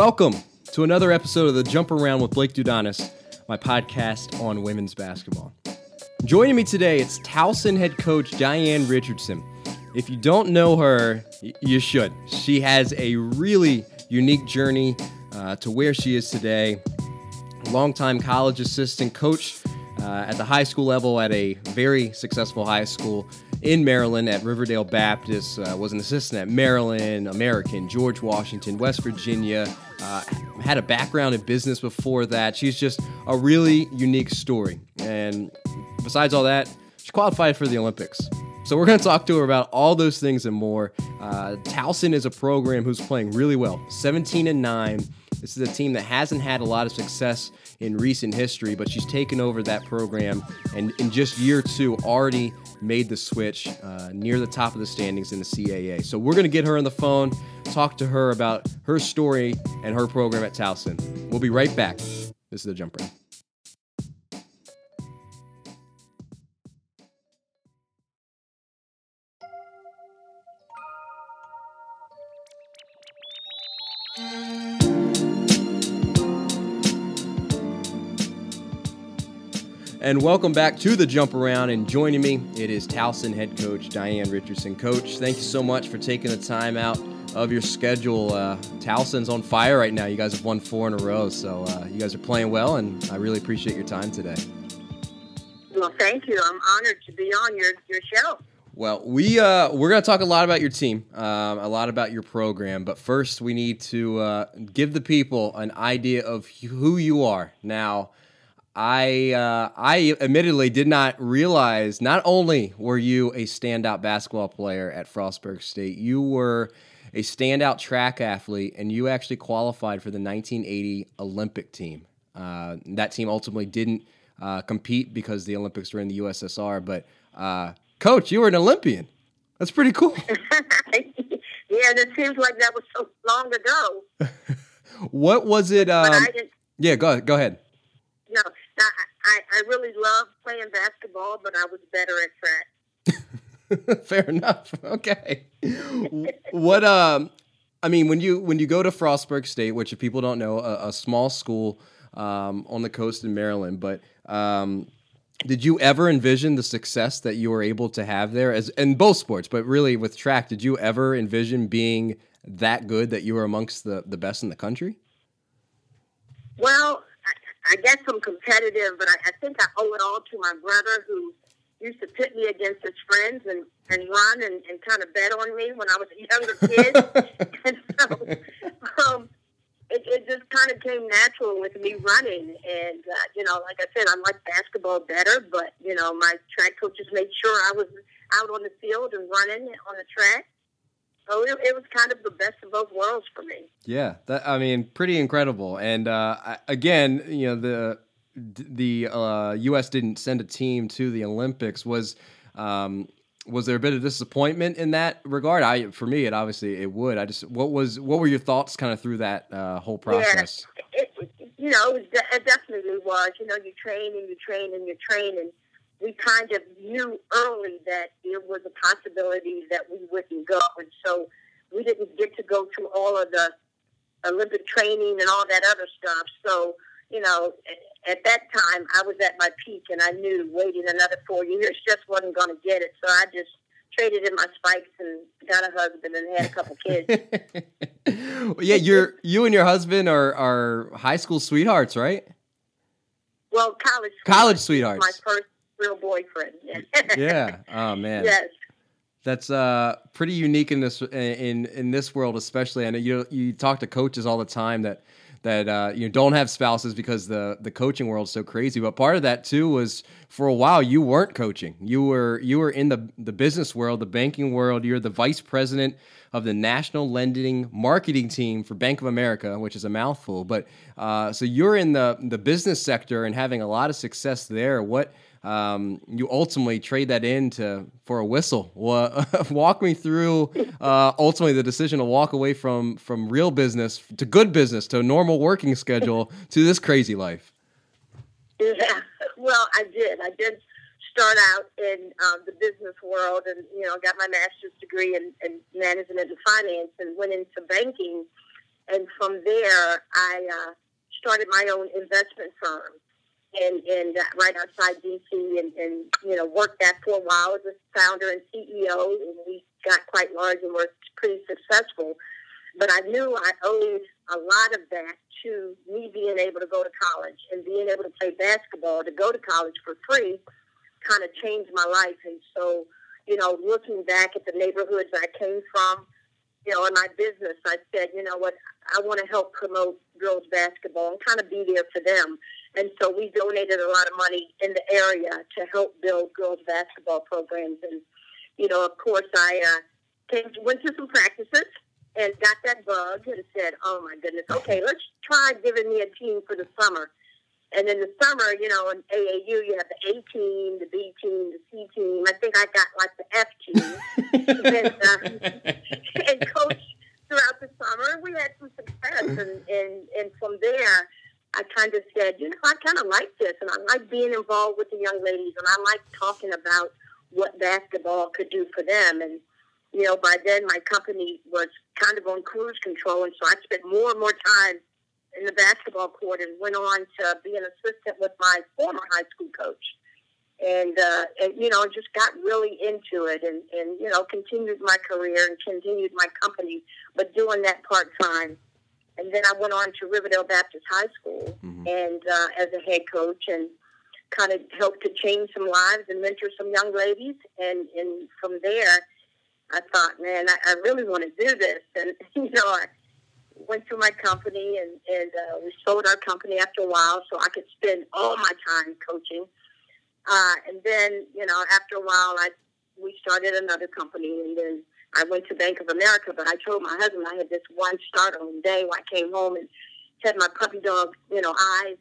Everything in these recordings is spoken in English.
Welcome to another episode of the Jump Around with Blake Dudanis, my podcast on women's basketball. Joining me today, it's Towson head coach Diane Richardson. If you don't know her, you should. She has a really unique journey uh, to where she is today. Longtime college assistant coach uh, at the high school level at a very successful high school in Maryland at Riverdale Baptist, uh, was an assistant at Maryland, American, George Washington, West Virginia. Uh, had a background in business before that. She's just a really unique story. And besides all that, she qualified for the Olympics. So we're going to talk to her about all those things and more. Uh, Towson is a program who's playing really well, 17 and 9. This is a team that hasn't had a lot of success in recent history, but she's taken over that program and in just year two already made the switch uh, near the top of the standings in the CAA. So we're going to get her on the phone, talk to her about her story and her program at Towson. We'll be right back. This is the Jump Around. And welcome back to the Jump Around. And joining me, it is Towson head coach Diane Richardson. Coach, thank you so much for taking the time out of your schedule. Uh, Towson's on fire right now. You guys have won four in a row, so uh, you guys are playing well, and I really appreciate your time today. Well, thank you. I'm honored to be on your, your show. Well, we uh, we're going to talk a lot about your team, um, a lot about your program, but first we need to uh, give the people an idea of who you are. Now, I uh, I admittedly did not realize not only were you a standout basketball player at Frostburg State, you were a standout track athlete, and you actually qualified for the 1980 Olympic team. Uh, that team ultimately didn't uh, compete because the Olympics were in the USSR. But uh, coach, you were an Olympian. That's pretty cool. yeah, it seems like that was so long ago. what was it? Um, yeah, go go ahead. No, I, I really love playing basketball, but I was better at track. Fair enough. Okay. what um I mean when you when you go to Frostburg State, which if people don't know, a, a small school um, on the coast in Maryland, but um, did you ever envision the success that you were able to have there as in both sports, but really with track, did you ever envision being that good that you were amongst the, the best in the country? Well, I guess I'm competitive, but I, I think I owe it all to my brother who used to pit me against his friends and, and run and, and kind of bet on me when I was a younger kid. and so um, it, it just kind of came natural with me running. And, uh, you know, like I said, I like basketball better, but, you know, my track coaches made sure I was out on the field and running on the track. So it, it, was kind of the best of both worlds for me. Yeah, that I mean, pretty incredible. And uh, again, you know, the the uh, U.S. didn't send a team to the Olympics. Was um, was there a bit of disappointment in that regard? I, for me, it obviously it would. I just, what was, what were your thoughts kind of through that uh, whole process? Yeah, it, you know, it, it definitely was. You know, you train and you train and you train and we kind of knew early that there was a possibility that we wouldn't go. And so we didn't get to go through all of the Olympic training and all that other stuff. So, you know, at that time, I was at my peak and I knew waiting another four years just wasn't going to get it. So I just traded in my spikes and got a husband and had a couple kids. yeah, you're you and your husband are are high school sweethearts, right? Well, college college sweethearts. My first real boyfriend. yeah. Oh man. Yes. That's uh, pretty unique in this in in this world, especially. I know you you talk to coaches all the time that that uh, you don't have spouses because the the coaching world's so crazy. But part of that too was for a while you weren't coaching. You were you were in the the business world, the banking world. You're the vice president of the national lending marketing team for Bank of America, which is a mouthful. But uh, so you're in the the business sector and having a lot of success there. What um, you ultimately trade that in to, for a whistle. walk me through uh, ultimately the decision to walk away from from real business to good business to a normal working schedule to this crazy life. Yeah, well, I did. I did start out in um, the business world, and you know, got my master's degree in, in management and finance, and went into banking. And from there, I uh, started my own investment firm and, and uh, right outside DC and, and, you know, worked that for a while as a founder and CEO. And we got quite large and were pretty successful. But I knew I owed a lot of that to me being able to go to college and being able to play basketball to go to college for free kind of changed my life. And so, you know, looking back at the neighborhoods I came from, you know, in my business, I said, you know what, I want to help promote girls basketball and kind of be there for them. And so we donated a lot of money in the area to help build girls basketball programs. And, you know, of course, I uh, came, went to some practices and got that bug and said, oh my goodness, okay, let's try giving me a team for the summer. And in the summer, you know, in AAU, you have the A team, the B team, the C team. I think I got like the F team. and, uh, and coach throughout the summer. We had some success. And, and, and from there, I kind of said, you know, I kind of like this. And I like being involved with the young ladies. And I like talking about what basketball could do for them. And, you know, by then my company was kind of on cruise control. And so I spent more and more time in the basketball court and went on to be an assistant with my former high school coach. And, uh, and you know, just got really into it and, and, you know, continued my career and continued my company, but doing that part time. And then I went on to Riverdale Baptist High School mm-hmm. and uh, as a head coach and kind of helped to change some lives and mentor some young ladies. And, and from there, I thought, man, I, I really want to do this. And, you know, I, went through my company and, and uh, we sold our company after a while so I could spend all my time coaching. Uh, and then, you know, after a while, I we started another company and then I went to Bank of America. But I told my husband I had this one startling day when I came home and had my puppy dog, you know, eyes.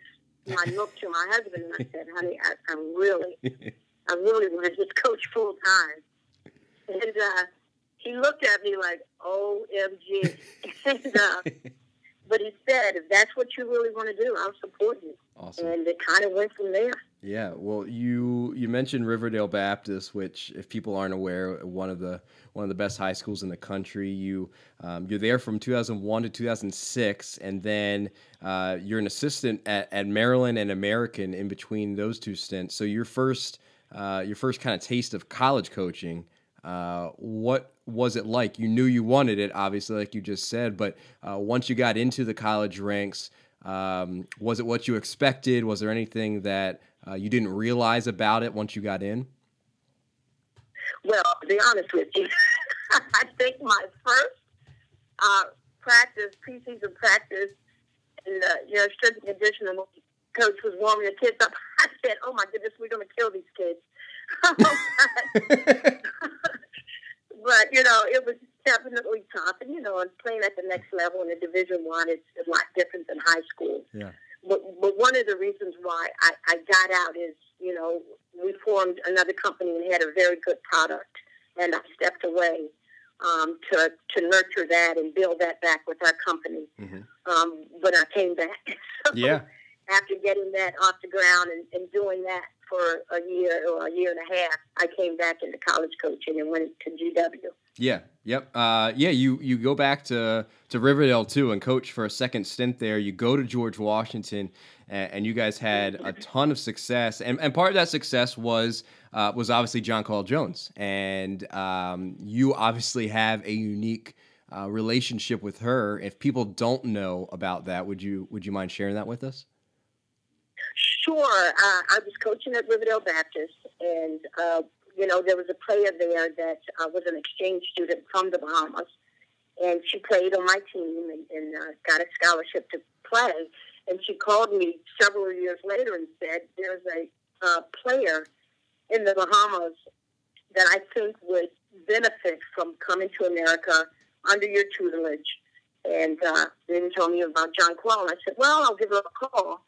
I looked to my husband and I said, honey, I, I really, I really want to just coach full time. And uh, he looked at me like, OMG. and, uh, but he said, if that's what you really want to do, I'll support you. Awesome. And it kind of went from there. Yeah, well, you you mentioned Riverdale Baptist, which, if people aren't aware, one of the one of the best high schools in the country. You um, you're there from 2001 to 2006, and then uh, you're an assistant at, at Maryland and American in between those two stints. So your first uh, your first kind of taste of college coaching uh, what was it like? You knew you wanted it, obviously, like you just said, but uh, once you got into the college ranks, um, was it what you expected? Was there anything that uh, you didn't realize about it once you got in? Well, to be honest with you, I think my first uh, practice, preseason practice, and uh, you know, strength and conditioning coach was warming the kids up. I said, "Oh my goodness, we're going to kill these kids." but you know, it was definitely tough, and you know, and playing at the next level in the Division One is a lot different than high school. Yeah. But, but one of the reasons why I, I got out is, you know, we formed another company and had a very good product, and I stepped away um, to to nurture that and build that back with our company. Mm-hmm. Um, but I came back. so yeah. After getting that off the ground and, and doing that for a year or a year and a half, I came back into college coaching and went to GW. Yeah. Yep. Uh, yeah. You you go back to to Riverdale too and coach for a second stint there. You go to George Washington, and, and you guys had a ton of success. And and part of that success was uh, was obviously Jonquel Jones, and um, you obviously have a unique. Uh, relationship with her. If people don't know about that, would you would you mind sharing that with us? Sure. Uh, I was coaching at Riverdale Baptist, and uh, you know there was a player there that uh, was an exchange student from the Bahamas, and she played on my team and, and uh, got a scholarship to play. And she called me several years later and said, "There's a uh, player in the Bahamas that I think would benefit from coming to America under your tutelage." And uh, then told me about Jonquel. And I said, "Well, I'll give her a call."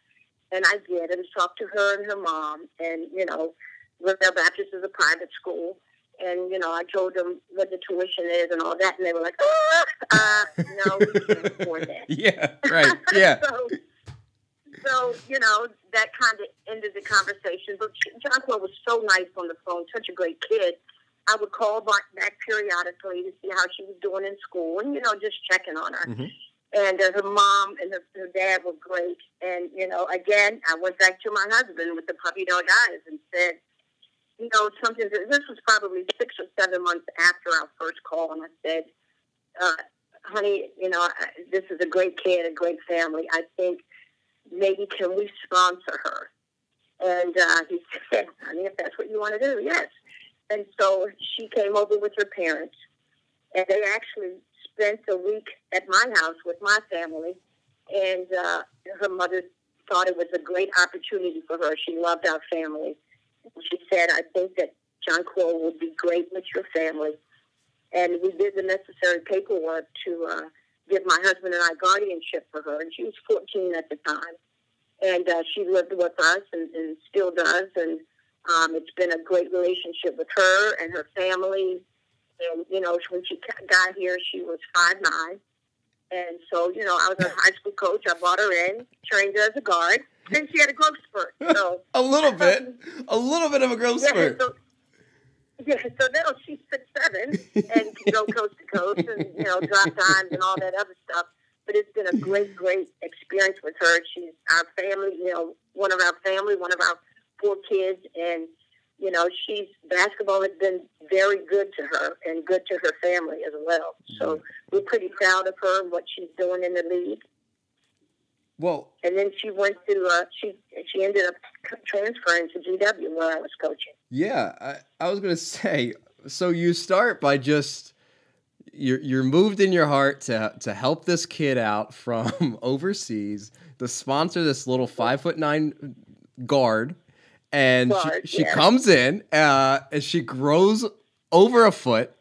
And I did, and talked to her and her mom. And, you know, Riverdale Baptist is a private school. And, you know, I told them what the tuition is and all that. And they were like, oh, uh, no, we can't afford that. yeah, right. Yeah. so, so, you know, that kind of ended the conversation. But Jonquel was so nice on the phone, such a great kid. I would call back, back periodically to see how she was doing in school and, you know, just checking on her. Mm-hmm. And uh, her mom and her, her dad were great. And you know, again, I went back to my husband with the puppy dog eyes and said, you know, something. This was probably six or seven months after our first call, and I said, uh, "Honey, you know, I, this is a great kid, a great family. I think maybe can we sponsor her?" And uh, he said, "Honey, if that's what you want to do, yes." And so she came over with her parents, and they actually spent a week at my house with my family. And uh, her mother thought it was a great opportunity for her. She loved our family. She said, I think that Jonquel would be great with your family. And we did the necessary paperwork to uh, give my husband and I guardianship for her. And she was 14 at the time. And uh, she lived with us and, and still does. And um, it's been a great relationship with her and her family. And, you know, when she got here, she was five nine. And so, you know, I was a high school coach. I brought her in, trained her as a guard. Then she had a growth spurt. So a little bit, um, a little bit of a growth yeah, spurt. So, yeah, so now she's six seven and can go coast to coast and you know drop times and all that other stuff. But it's been a great, great experience with her. She's our family, you know, one of our family, one of our four kids, and you know, she's basketball has been very good to her and good to her family as well. So mm-hmm. we're pretty proud of her and what she's doing in the league. Well, and then she went to uh, she she ended up transferring to GW where I was coaching. Yeah, I, I was gonna say. So you start by just you're you're moved in your heart to to help this kid out from overseas to sponsor this little five foot nine guard and she, she yeah. comes in uh, and she grows over a foot.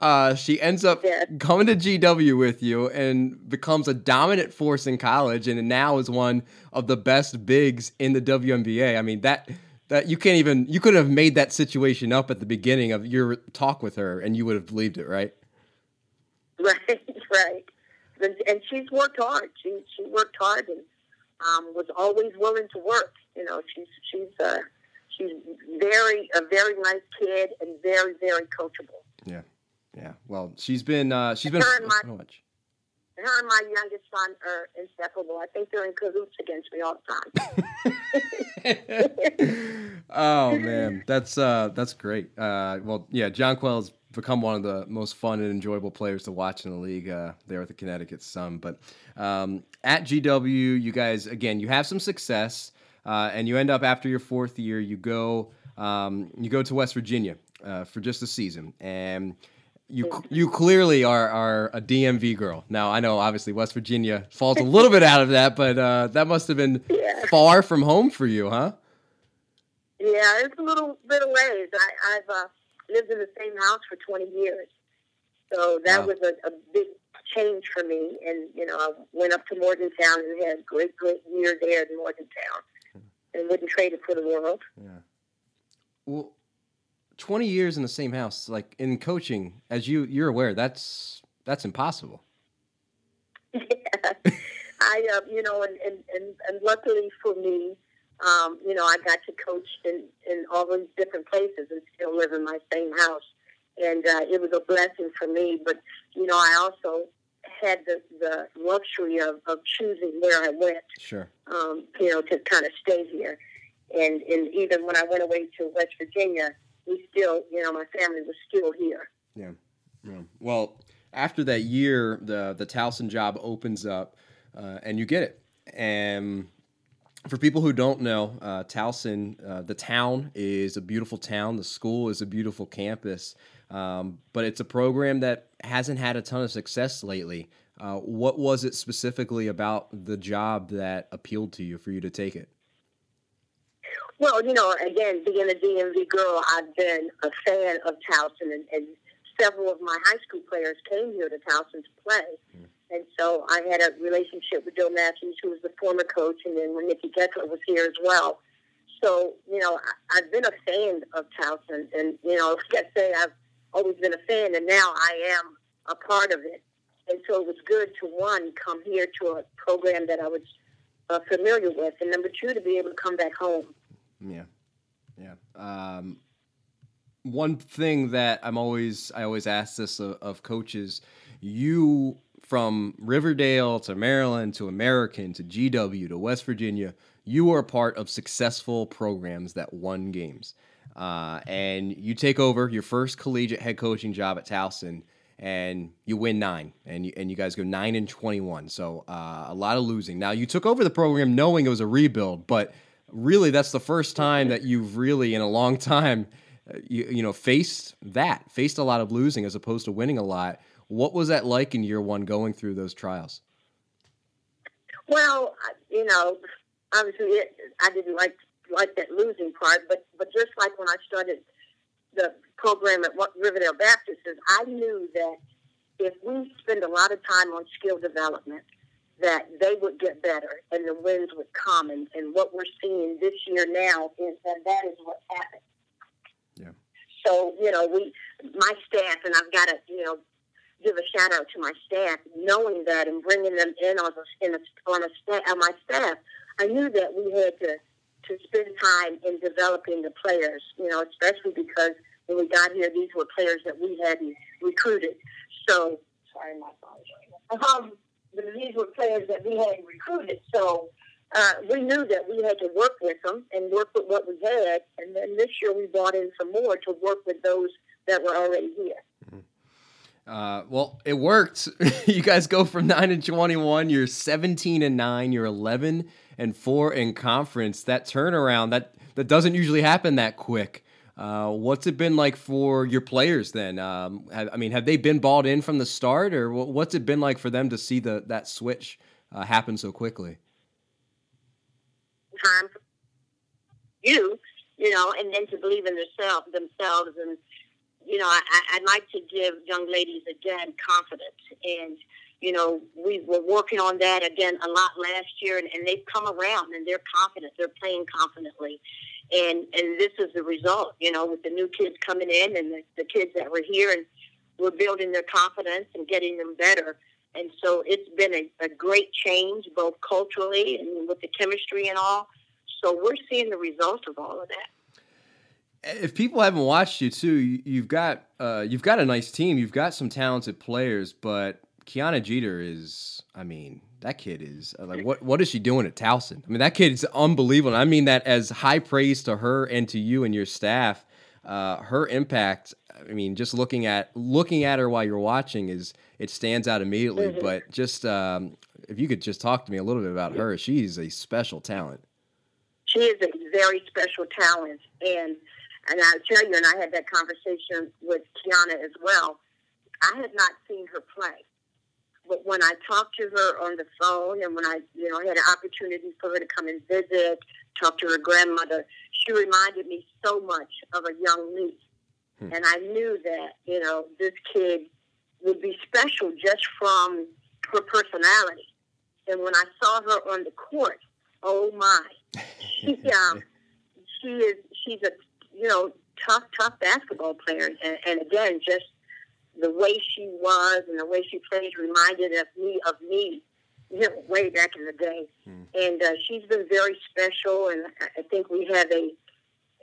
Uh, she ends up yeah. coming to GW with you and becomes a dominant force in college, and now is one of the best bigs in the WNBA. I mean that that you can't even you could have made that situation up at the beginning of your talk with her, and you would have believed it, right? Right, right. And, and she's worked hard. She she worked hard and um, was always willing to work. You know, she's she's uh, she's very a very nice kid and very very coachable. Yeah, yeah. Well, she's been uh, she's been her and, my, much. her and my youngest son are inseparable. I think they're in cahoots against me all the time. oh man, that's uh, that's great. Uh, well, yeah, Jonquel's become one of the most fun and enjoyable players to watch in the league uh, there at the Connecticut Sun. But um, at GW, you guys again, you have some success uh, and you end up after your fourth year, you go um, you go to West Virginia uh, for just a season, and you you clearly are are a DMV girl. Now I know obviously West Virginia falls a little bit out of that, but uh, that must have been yeah. far from home for you, huh? Yeah, it's a little bit of ways. I, have uh, lived in the same house for 20 years, so that wow. was a, a big change for me. And you know, I went up to Morgantown and had a great, great year there in Morgantown and wouldn't trade it for the world. Yeah. Well, twenty years in the same house, like in coaching, as you you're aware, that's that's impossible. Yeah. I, uh, you know, and, and, and, and luckily for me, um, you know, I got to coach in, in all these different places and still live in my same house. And uh, it was a blessing for me. But, you know, I also had the, the luxury of, of choosing where I went. Sure. Um, you know, to kind of stay here. And, and even when I went away to West Virginia, we still, you know, my family was still here. Yeah. yeah. Well, after that year, the the Towson job opens up, uh, and you get it. And for people who don't know, uh, Towson, uh, the town is a beautiful town. The school is a beautiful campus. Um, but it's a program that hasn't had a ton of success lately. Uh, what was it specifically about the job that appealed to you for you to take it? Well, you know, again, being a DMV girl, I've been a fan of Towson, and, and several of my high school players came here to Towson to play. Mm. And so I had a relationship with Joe Matthews, who was the former coach, and then when Niki Geckeler was here as well. So, you know, I, I've been a fan of Towson, and, you know, like I say, I've always been a fan, and now I am a part of it. And so it was good to one come here to a program that I was uh, familiar with, and number two to be able to come back home. Yeah, yeah. Um, one thing that I'm always I always ask this of, of coaches: you from Riverdale to Maryland to American to GW to West Virginia, you are part of successful programs that won games. Uh, and you take over your first collegiate head coaching job at Towson, and you win nine, and you, and you guys go nine and twenty one. So uh, a lot of losing. Now you took over the program knowing it was a rebuild, but really that's the first time that you've really in a long time, uh, you you know faced that, faced a lot of losing as opposed to winning a lot. What was that like in year one going through those trials? Well, you know, obviously it, I didn't like like that losing part, but but just like when I started the program at Riverdale Baptist, is I knew that if we spend a lot of time on skill development, that they would get better and the wins would come. And, and what we're seeing this year now is that that is what happened. Yeah. So you know, we my staff and I've got to you know give a shout out to my staff, knowing that and bringing them in on a, in a, on a on my staff. I knew that we had to to spend time in developing the players, you know, especially because when we got here, these were players that we hadn't recruited. So, sorry, my phone. Um, these were players that we hadn't recruited. So, uh, we knew that we had to work with them and work with what we had. And then this year we brought in some more to work with those that were already here. Mm-hmm. Uh, well, it worked. you guys go from nine and twenty-one. You're seventeen and nine. You're eleven and four in conference. That turnaround that that doesn't usually happen that quick. Uh, what's it been like for your players then? Um, have, I mean, have they been balled in from the start, or what's it been like for them to see the that switch uh, happen so quickly? Time, you, you know, and then to believe in themselves, themselves, and you know, I, I'd like to give young ladies again confidence and you know, we were working on that again a lot last year, and, and they've come around and they're confident. They're playing confidently, and and this is the result. You know, with the new kids coming in and the, the kids that were here, and we're building their confidence and getting them better. And so it's been a, a great change, both culturally and with the chemistry and all. So we're seeing the results of all of that if people haven't watched you too, you've got uh, you've got a nice team. You've got some talented players, but Kionna Jeter is, I mean, that kid is uh, like, what what is she doing at Towson? I mean, that kid is unbelievable. I mean that as high praise to her and to you and your staff. Uh, her impact. I mean, just looking at looking at her while you're watching is it stands out immediately. Mm-hmm. But just um, if you could just talk to me a little bit about her, she's a special talent. She is a very special talent, and and I'll tell you, and I had that conversation with Kionna as well. I had not seen her play but when I talked to her on the phone and when I, you know, I had an opportunity for her to come and visit, talk to her grandmother, she reminded me so much of a young me. Hmm. And I knew that, you know, this kid would be special just from her personality. And when I saw her on the court, oh my, she, um, she is, she's a, you know, tough, tough basketball player. And, and again, just the way she was and the way she played reminded of me of me, you know, way back in the day. Mm. And uh, she's been very special, and I think we have a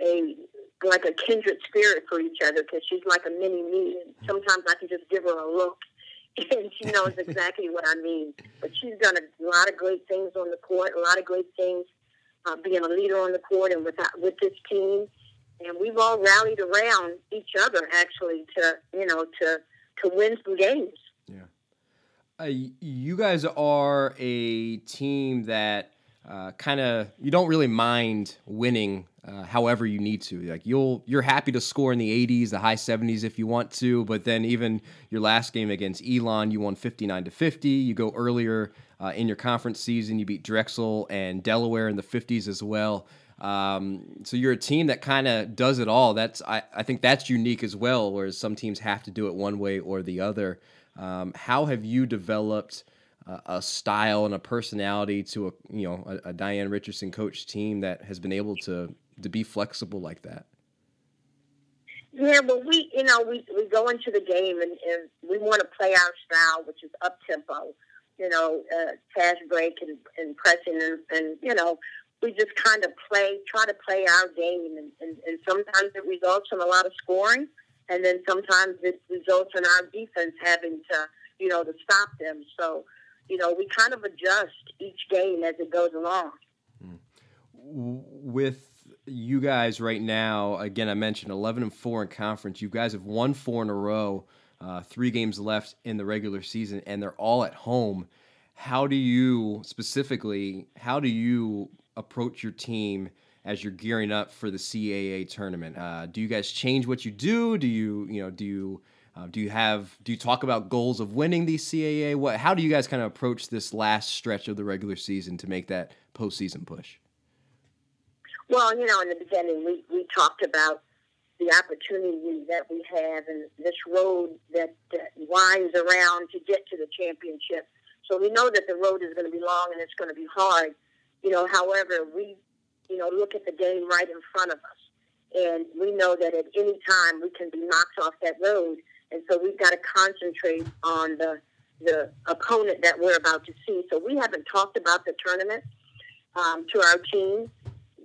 a like a kindred spirit for each other because she's like a mini me. And hmm. sometimes I can just give her a look, and she knows exactly what I mean. But she's done a lot of great things on the court, a lot of great things uh, being a leader on the court and with with this team and we've all rallied around each other actually to you know to to win some games. Yeah, uh, you guys are a team that uh, kind of you don't really mind winning uh, however you need to. Like you'll you're happy to score in the 80s, the high 70s if you want to, but then even your last game against Elon, you won 59 to 50. You go earlier uh, in your conference season, you beat Drexel and Delaware in the 50s as well. Um, so you're a team that kind of does it all. That's I, I think that's unique as well. Whereas some teams have to do it one way or the other. Um, how have you developed uh, a style and a personality to a you know a, a Diane Richardson coach team that has been able to to be flexible like that? Yeah, well, we you know we, we go into the game and, and we want to play our style, which is up tempo, you know, uh, fast break and, and pressing, and, and you know we just kind of play, try to play our game, and, and, and sometimes it results in a lot of scoring, and then sometimes it results in our defense having to, you know, to stop them. So, you know, we kind of adjust each game as it goes along. With you guys right now, again, I mentioned 11 and 4 in conference. You guys have won four in a row, uh, three games left in the regular season, and they're all at home. How do you specifically, how do you approach your team as you're gearing up for the CAA tournament? Uh, do you guys change what you do? Do you, you know, do you, uh, do you have, do you talk about goals of winning the CAA? What, how do you guys kind of approach this last stretch of the regular season to make that postseason push? Well, you know, in the beginning, we, we talked about the opportunity that we have and this road that, that winds around to get to the championship. So we know that the road is going to be long and it's going to be hard. You know, however, we, you know, look at the game right in front of us. And we know that at any time we can be knocked off that road. And so we've got to concentrate on the, the opponent that we're about to see. So we haven't talked about the tournament um, to our team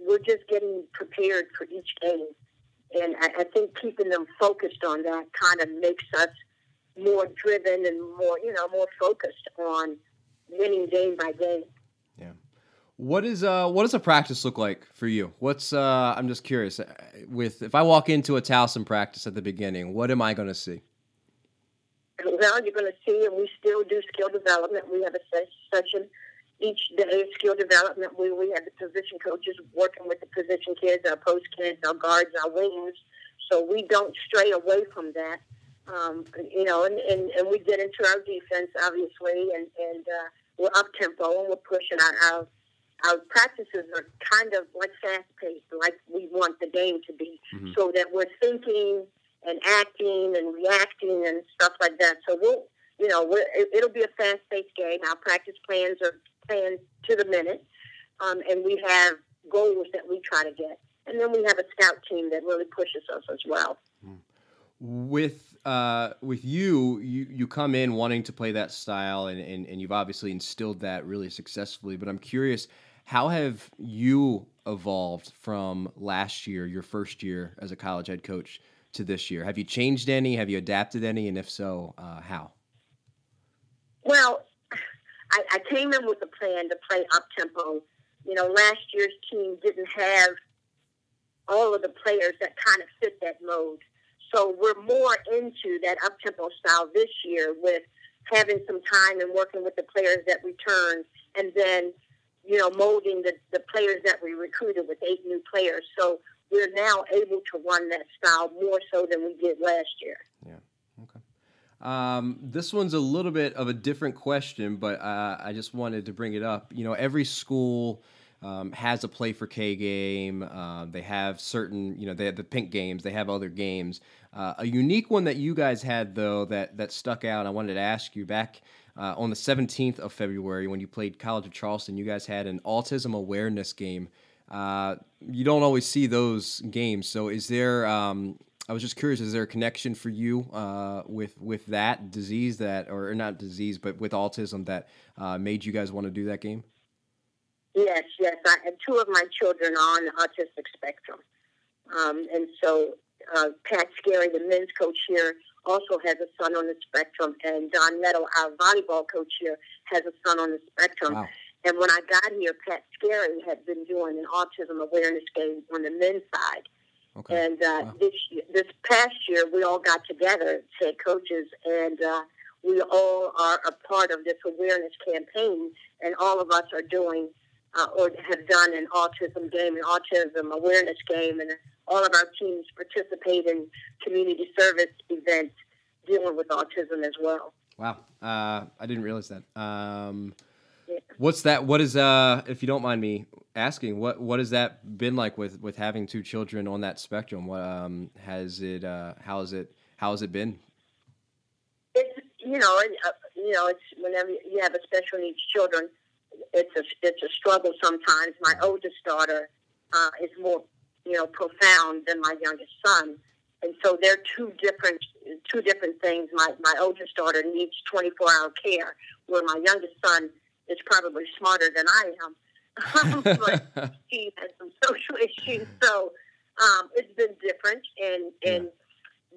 we're just getting prepared for each game. And I, I think keeping them focused on that kind of makes us more driven and more, you know, more focused on winning game by game. What is uh what does a practice look like for you? What's uh I'm just curious uh, with if I walk into a Towson practice at the beginning, what am I going to see? Well, you're going to see, and we still do skill development. We have a session each day of skill development where we have the position coaches working with the position kids, our post kids, our guards, our wings. So we don't stray away from that. Um, you know, and, and, and we get into our defense, obviously, and, and uh, we're up tempo and we're pushing our, our our practices are kind of like fast paced, like we want the game to be, mm-hmm. so that we're thinking and acting and reacting and stuff like that. So we'll, you know, we're, it'll be a fast paced game. Our practice plans are planned to the minute, um, and we have goals that we try to get. And then we have a scout team that really pushes us as well. With uh, with you, you you come in wanting to play that style, and, and, and you've obviously instilled that really successfully. But I'm curious, how have you evolved from last year, your first year as a college head coach, to this year? Have you changed any? Have you adapted any? And if so, uh, how? Well, I, I came in with a plan to play up tempo. You know, last year's team didn't have all of the players that kind of fit that mode. So we're more into that up tempo style this year with having some time and working with the players that return and then, you know, molding the, the players that we recruited with eight new players. So we're now able to run that style more so than we did last year. Yeah. Okay. Um, this one's a little bit of a different question, but uh, I just wanted to bring it up. You know, every school um, has a play for K game. Uh, they have certain, you know, they have the pink games. They have other games. Uh, a unique one that you guys had though that that stuck out. I wanted to ask you back uh, on the 17th of February when you played College of Charleston. You guys had an autism awareness game. Uh, you don't always see those games. So, is there um, I was just curious: is there a connection for you uh, with with that disease that, or not disease, but with autism that uh, made you guys want to do that game? Yes, yes. I have two of my children on the autistic spectrum, um, and so uh, Pat Skerry, the men's coach here, also has a son on the spectrum, and Don Metil, our volleyball coach here, has a son on the spectrum. Wow. And when I got here, Pat Skerry had been doing an autism awareness game on the men's side. Okay. And uh, wow. this this past year, we all got together, head coaches, and uh, we all are a part of this awareness campaign. And all of us are doing uh, or have done an autism game, an autism awareness game, and all of our teams participate in community service events dealing with autism as well. Wow, uh, I didn't realize that. Um, What's that? What is uh? If you don't mind me asking, what what has that been like with with having two children on that spectrum? What um has it? Uh, how has it? How has it been? It's you know uh, you know it's whenever you have a special needs children, it's a it's a struggle sometimes. My oldest daughter uh, is more you know profound than my youngest son, and so they're two different two different things. My my oldest daughter needs twenty four hour care, where my youngest son is probably smarter than I am. but he has some social issues, so um, it's been different. And and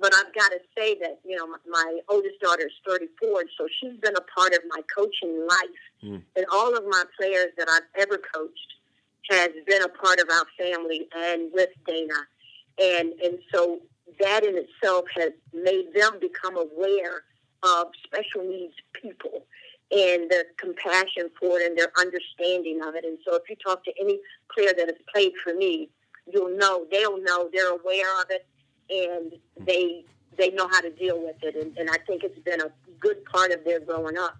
but I've got to say that you know my, my oldest daughter is 34, so she's been a part of my coaching life, mm. and all of my players that I've ever coached has been a part of our family and with Dana, and and so that in itself has made them become aware of special needs people and the compassion for it and their understanding of it. And so if you talk to any player that has played for me, you'll know they'll know they're aware of it and they they know how to deal with it. And, and I think it's been a good part of their growing up.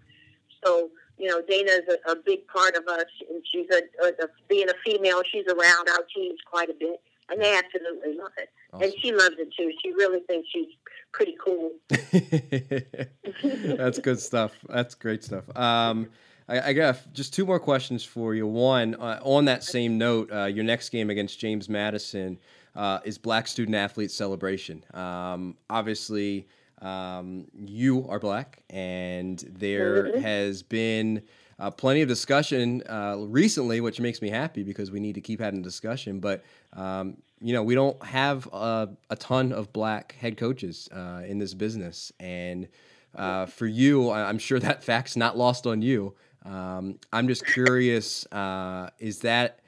So you know, Dana's a, a big part of us, and she's a, a, a being a female. She's around our teams quite a bit, and they absolutely love it. Awesome. And she loves it too. She really thinks she's pretty cool. That's good stuff. That's great stuff. Um, I, I, got just two more questions for you. One, uh, on that same note, uh, your next game against James Madison uh, is Black Student Athlete Celebration. Um, obviously, um, you are black, and there mm-hmm. has been uh, plenty of discussion uh, recently, which makes me happy because we need to keep having discussion. But um, you know, we don't have a, a ton of black head coaches uh, in this business, and uh, for you, I'm sure that fact's not lost on you. Um, I'm just curious: uh, is that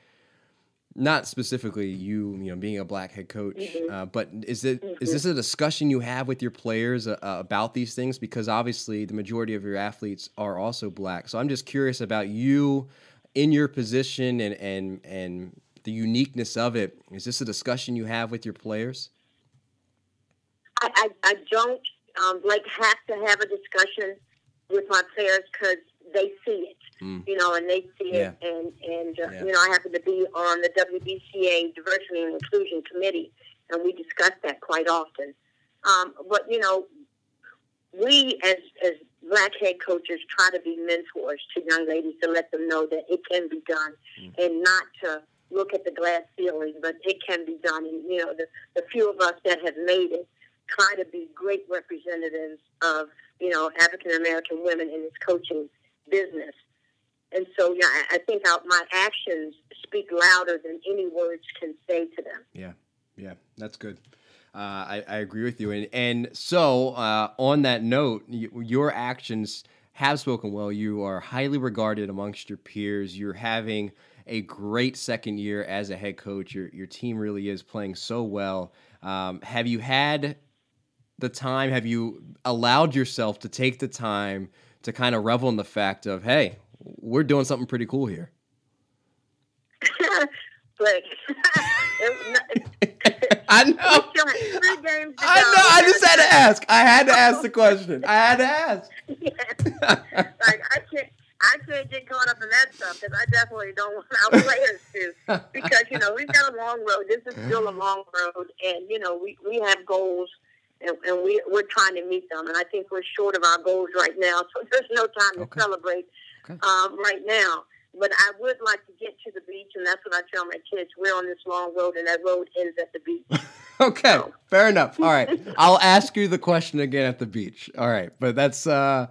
not specifically you, you know, being a black head coach, mm-hmm. uh, but is it mm-hmm. is this a discussion you have with your players uh, about these things? Because obviously, the majority of your athletes are also black. So I'm just curious about you in your position and and and the uniqueness of it. Is this a discussion you have with your players? I, I, I don't um, like have to have a discussion with my players because they see it, mm. you know, and they see yeah. it. And, and uh, yeah. you know, I happen to be on the WBCA Diversity and Inclusion Committee, and we discuss that quite often. Um, but, you know, we as, as black head coaches try to be mentors to young ladies to let them know that it can be done mm. and not to look at the glass ceiling, but it can be done. And, you know, the, the few of us that have made it try to be great representatives of, you know, African American women in this coaching business. And so, yeah, I, think my actions speak louder than any words can say to them. Yeah, yeah, that's good. Uh, I, I, agree with you. And, and so, uh, on that note, your actions have spoken well. You are highly regarded amongst your peers. You're having a great second year as a head coach. Your your team really is playing so well. Um, have you had the time? Have you allowed yourself to take the time to kind of revel in the fact of, hey, we're doing something pretty cool here? like, I know. I know. I just had to ask. I had to ask the question. I had to ask. Yeah. like I can't. I can't get caught up in that stuff because I definitely don't want our players to. Because you know we've got a long road. This is still a long road, and you know we we have goals, and, and we we're trying to meet them. And I think we're short of our goals right now, so there's no time to celebrate okay. um, right now. But I would like to get to the beach, and that's what I tell my kids. We're on this long road, and that road ends at the beach. okay, so. fair enough. All right, I'll ask you the question again at the beach. All right, but that's uh,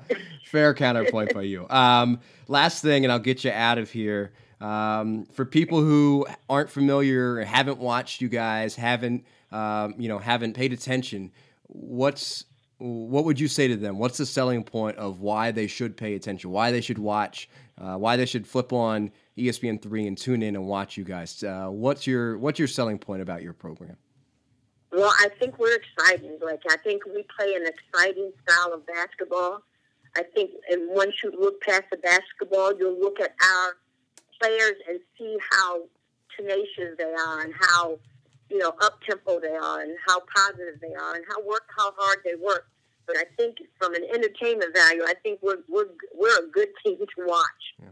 fair counterpoint by you. Um, last thing, and I'll get you out of here. Um, for people who aren't familiar, haven't watched you guys, haven't um, you know, haven't paid attention, what's what would you say to them? What's the selling point of why they should pay attention? Why they should watch? Uh, why they should flip on ESPN three and tune in and watch you guys? Uh, what's your what's your selling point about your program? Well, I think we're exciting. Like I think we play an exciting style of basketball. I think, and once you look past the basketball, you'll look at our players and see how tenacious they are and how you know, up tempo they are and how positive they are and how work how hard they work. But I think from an entertainment value, I think we're we're we're a good team to watch. Yeah.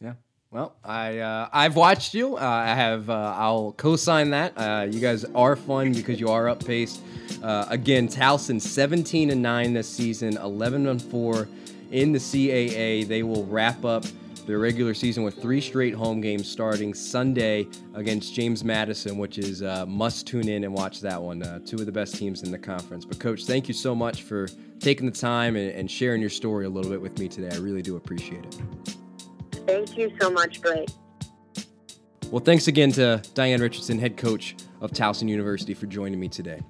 Yeah. Well, I uh, I've watched you. Uh, I have. Uh, I'll co-sign that. Uh, you guys are fun because you are up paced. Uh, again, Towson 17 and nine this season, 11 and four in the CAA. They will wrap up their regular season with three straight home games starting Sunday against James Madison, which is uh, must tune in and watch that one. Uh, two of the best teams in the conference. But, Coach, thank you so much for taking the time and, and sharing your story a little bit with me today. I really do appreciate it. Thank you so much, Blake. Well, thanks again to Diane Richardson, head coach of Towson University, for joining me today.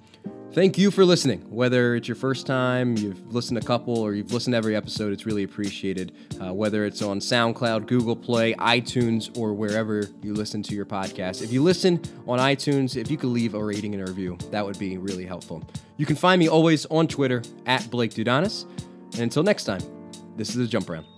Thank you for listening. Whether it's your first time, you've listened a couple, or you've listened to every episode, it's really appreciated. Uh, whether it's on SoundCloud, Google Play, iTunes, or wherever you listen to your podcast. If you listen on iTunes, if you could leave a rating and a review, that would be really helpful. You can find me always on Twitter at Blake Dudonis. And until next time, this is the Jump Around.